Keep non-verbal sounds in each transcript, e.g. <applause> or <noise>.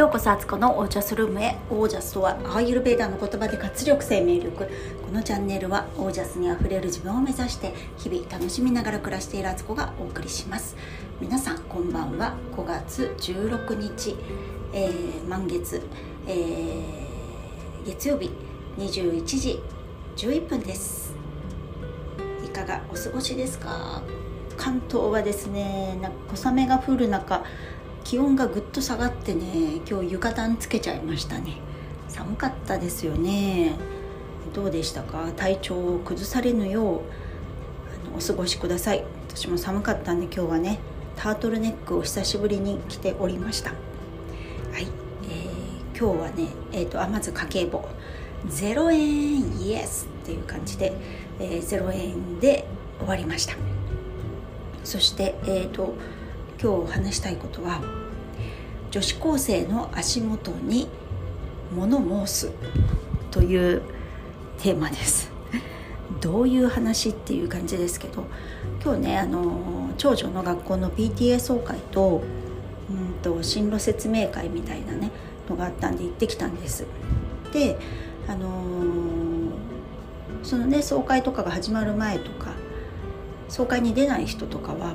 ようこそあつこのオージャスルームへ。オージャスとはアーユルベーダーの言葉で活力生命力。このチャンネルはオージャスにあふれる自分を目指して日々楽しみながら暮らしているあつこがお送りします。皆さんこんばんは。5月16日、えー、満月、えー、月曜日21時11分です。いかがお過ごしですか？関東はですね小雨が降る中気温がぐっと下がってね今日浴衣つけちゃいましたね。寒かったですよね。どうでしたか？体調を崩されぬようあのお過ごしください。私も寒かったんで今日はねタートルネックを久しぶりに着ておりました。はい、えー、今日はねえっ、ー、とあまず家計簿。0円イエスっていう感じで、えー、0円で終わりました。そしてえっ、ー、と今日話したいことは女子高生の足元に物申すというテーマです。どういう話っていう感じですけど今日ねあの長女の学校の PTA 総会とうんと進路説明会みたいなねのがあったんで行ってきたんです。であのそのね総会とかが始まる前とか総会に出ない人とかは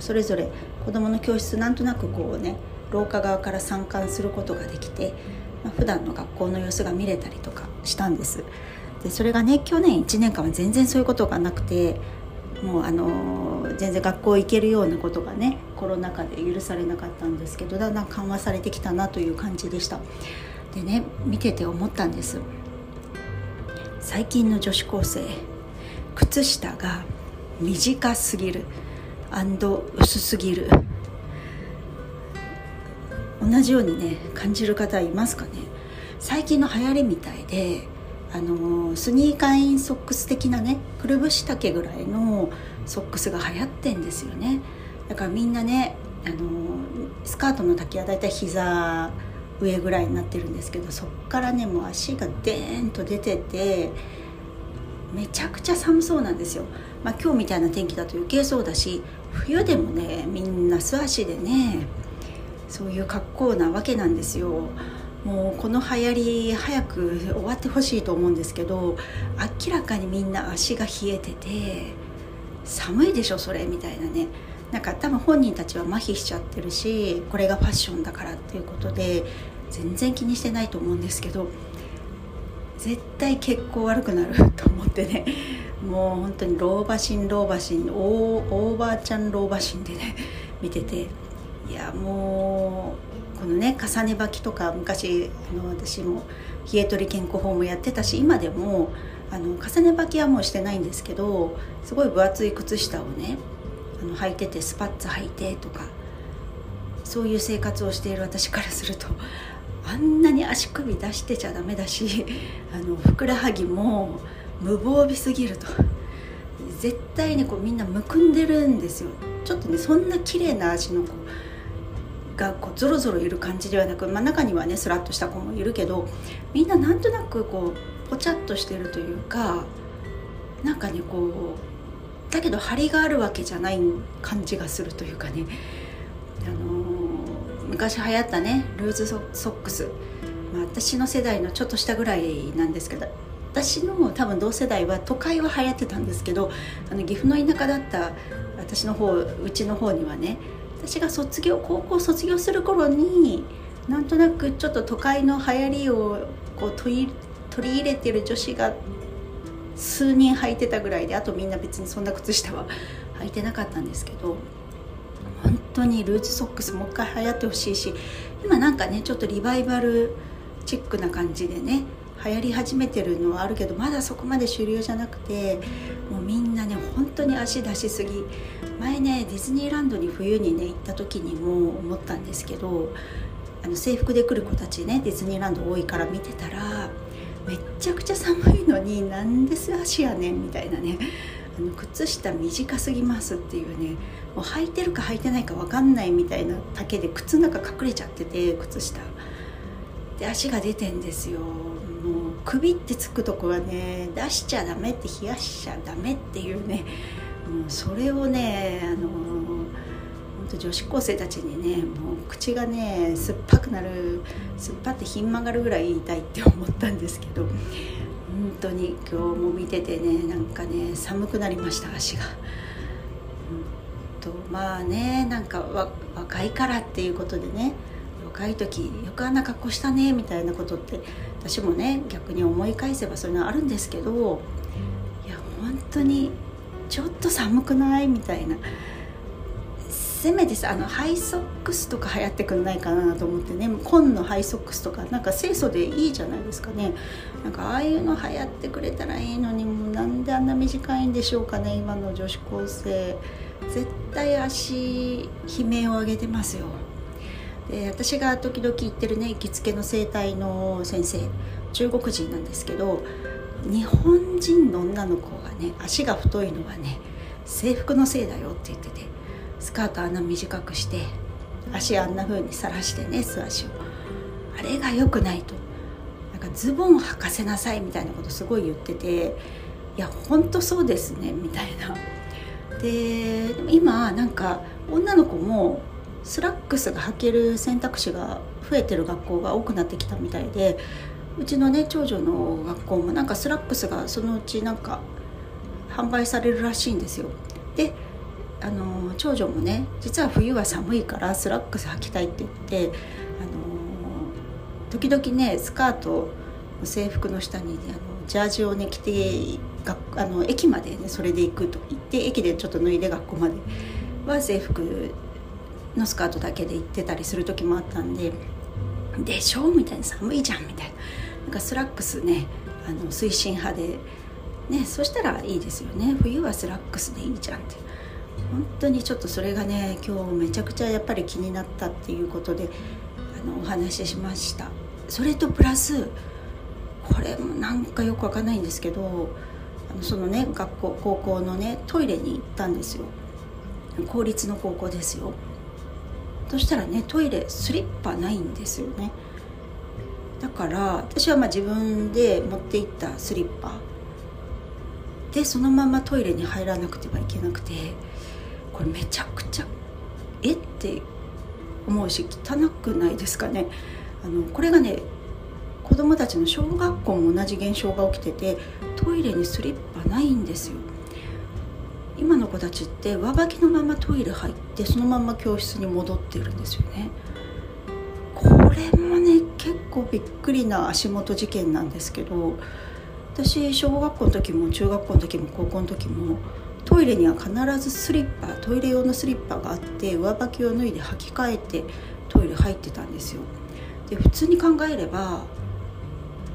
それぞれ子どもの教室なんとなくこうね廊下側から参観することができて、まあ、普段の学校の様子が見れたりとかしたんです。でそれがね去年1年間は全然そういうことがなくてもうあの全然学校行けるようなことがねコロナ禍で許されなかったんですけどだんだん緩和されてきたなという感じでした。でね見てて思ったんです。最近の女子高生靴下が短すぎる。薄すぎる。同じようにね感じる方いますかね。最近の流行りみたいであのスニーカーインソックス的なねくるぶし丈ぐらいのソックスが流行ってんですよね。だからみんなねあのスカートの丈はだいたい膝上ぐらいになってるんですけどそっからねもう足がデーンと出ててめちゃくちゃ寒そうなんですよ、まあ、今日みたいな天気だと余計そうだし冬でもねみんな素足でねそういう格好なわけなんですよ。もうこの流行り早く終わってほしいと思うんですけど明らかにみんな足が冷えてて寒いでしょそれみたいなね。なんか多分本人たちは麻痺しちゃってるしこれがファッションだからっていうことで全然気にしてないと思うんですけど絶対血行悪くなると思ってね。<laughs> もう本当に老婆心老婆心オーバーちゃん老婆心でね見てて。いやもうこのね重ね履きとか昔あの私も冷え取り健康法もやってたし今でもあの重ね履きはもうしてないんですけどすごい分厚い靴下をねあの履いててスパッツ履いてとかそういう生活をしている私からするとあんなに足首出してちゃダメだし <laughs> あのふくらはぎも無防備すぎると。絶対ねこうみんなむくんでるんですよ。ちょっとねそんな綺麗な足の子がこうゾロゾロいる感じではなく、まあ、中にはねスラッとした子もいるけどみんななんとなくこうポチャッとしてるというかなんかねこうだけど張りがあるわけじゃない感じがするというかね。昔流行ったねルーズソックス、まあ、私の世代のちょっと下ぐらいなんですけど私の多分同世代は都会は流行ってたんですけどあの岐阜の田舎だった私の方うちの方にはね私が卒業高校卒業する頃になんとなくちょっと都会の流行りをこう取り取り入れてる女子が数人履いてたぐらいであとみんな別にそんな靴下は履いてなかったんですけど当にルーズソックスもう一回流行ってほしいし今なんかねちょっとリバイバルチックな感じでね流行り始めてるのはあるけどまだそこまで主流じゃなくてもうみんなね本当に足出しすぎ。前ねディズニーランドに冬にね行った時にも思ったんですけどあの制服で来る子たちねディズニーランド多いから見てたらめっちゃくちゃ寒いのになんです足やねんみたいなねあの靴下短すぎますっていうね履いてるか履いてないか分かんないみたいな丈で靴の中隠れちゃってて靴下。で足が出てんですよ。もう首ってつくとこはね出しちゃダメって冷やしちゃダメっていうね。もうそれをねあの本当女子高生たちにねもう口がね酸っぱくなる酸っぱってひん曲がるぐらい言いたいって思ったんですけど本当に今日も見ててねなんかね寒くなりました足が。まあねなんか若いからっていうことでね若い時よくあんな格好したねみたいなことって私もね逆に思い返せばそういうのあるんですけどいや本当にちょっと寒くない？みたいなせめてさあのハイソックスとか流行ってくんないかなと思ってね。紺のハイソックスとかなんか清楚でいいじゃないですかね。なんかああいうの流行ってくれたらいいのにもうなんであんな短いんでしょうかね今の女子高生。絶対足悲鳴を上げてますよ。で私が時々行ってるね行きつけの整体の先生。中国人なんですけど日本人の女の子がね足が太いのはね制服のせいだよって言ってて。スカートあんな短くして足あんな風にさらしてね素足を。あれが良くないと。なんかズボンを履かせなさいみたいなことすごい言ってていやほんとそうですねみたいな。で今なんか女の子もスラックスが履ける選択肢が増えてる学校が多くなってきたみたいでうちのね長女の学校もなんかスラックスがそのうちなんか販売されるらしいんですよ。であの長女もね実は冬は寒いからスラックス履きたいって言ってあの時々ねスカート制服の下に、ね、あのジャージをね着てあの駅までねそれで行くと言って駅でちょっと脱いで学校までは制服のスカートだけで行ってたりする時もあったんで「でしょ?」みたいな「寒いじゃん」みたいななんかスラックスねあの推進派でねそしたらいいですよね冬はスラックスでいいじゃんって本当にちょっとそれがね今日めちゃくちゃやっぱり気になったっていうことであのお話ししました。それとプラスこれもなんかよくわかんないんですけどあのそのね学校高校のねトイレに行ったんですよ。公立の高校ですよ。そしたらねトイレスリッパないんですよね。だから私はまあ自分で持っていったスリッパ。でそのままトイレに入らなくてはいけなくて。これめちゃくちゃえって思うし汚くないですかね。あのこれがね子供たちの小学校も同じ現象が起きててトイレにスリッパないんですよ。今の子たちって上履きのままトイレ入ってそのまま教室に戻ってるんですよね。これもね結構びっくりな足元事件なんですけど私小学校の時も中学校の時も高校の時もトイレには必ずスリッパトイレ用のスリッパがあって上履きを脱いで履き替えてトイレ入ってたんですよ。で普通に考えれば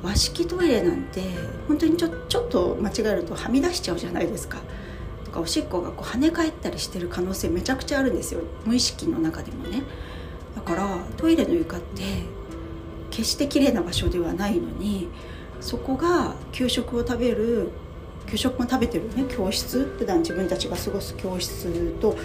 和式トイレなんて本当にちょちょっと間違えるとはみ出しちゃうじゃないですか。とかおしっこがこう跳ね返ったりしてる可能性めちゃくちゃあるんですよ。無意識の中でもね。だからトイレの床って決して綺麗な場所ではないのにそこが給食を食べる給食も食べてるね教室普段自分たちが過ごす教室と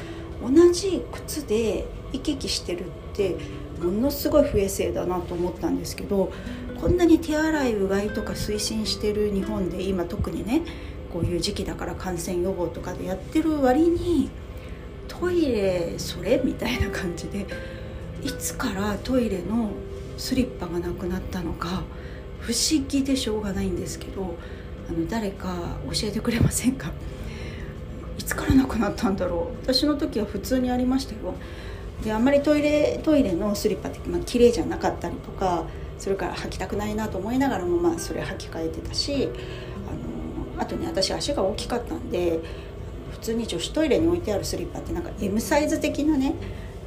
同じ靴で行き来してるってものすごい不衛生だなと思ったんですけどこんなに手洗いうがいとか推進してる日本で今特にねこういう時期だから感染予防とかでやってる割にトイレそれみたいな感じでいつからトイレのスリッパがなくなったのか不思議でしょうがないんですけどあの誰か教えてくれませんか？いつからなくなったんだろう？私の時は普通にありましたよ。であんまりトイレトイレのスリッパって、まあ綺麗じゃなかったりとかそれから履きたくないなと思いながらもまあそれ履き替えてたしあのあとね私足が大きかったんで普通に女子トイレに置いてあるスリッパってなんか M サイズ的なね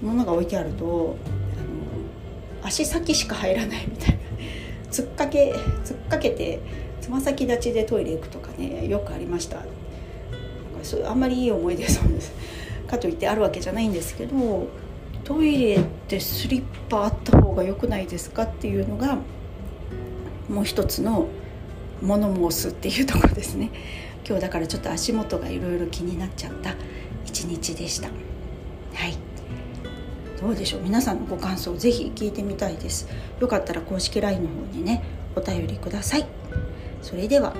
ものが置いてあるとあの足先しか入らないみたいな。突っかけ突っかけてつま先立ちでトイレ行くとかねよくありました。なんかそうあんまりいい思い出そうです。かといってあるわけじゃないんですけどトイレってスリッパあった方が良くないですかっていうのがもう一つの物申すっていうところですね。今日だからちょっと足元がいろいろ気になっちゃった一日でした。はい。どうでしょう？皆さんのご感想ぜひ聞いてみたいです。よかったら公式 LINE の方にねお便りください。それでは、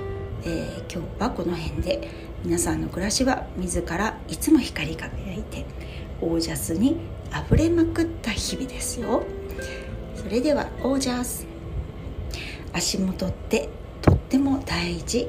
えー、今日はこの辺で皆さんの暮らしは自らいつも光り輝いてオージャスにあふれまくった日々ですよ。それではオージャス。足元ってとっても大事。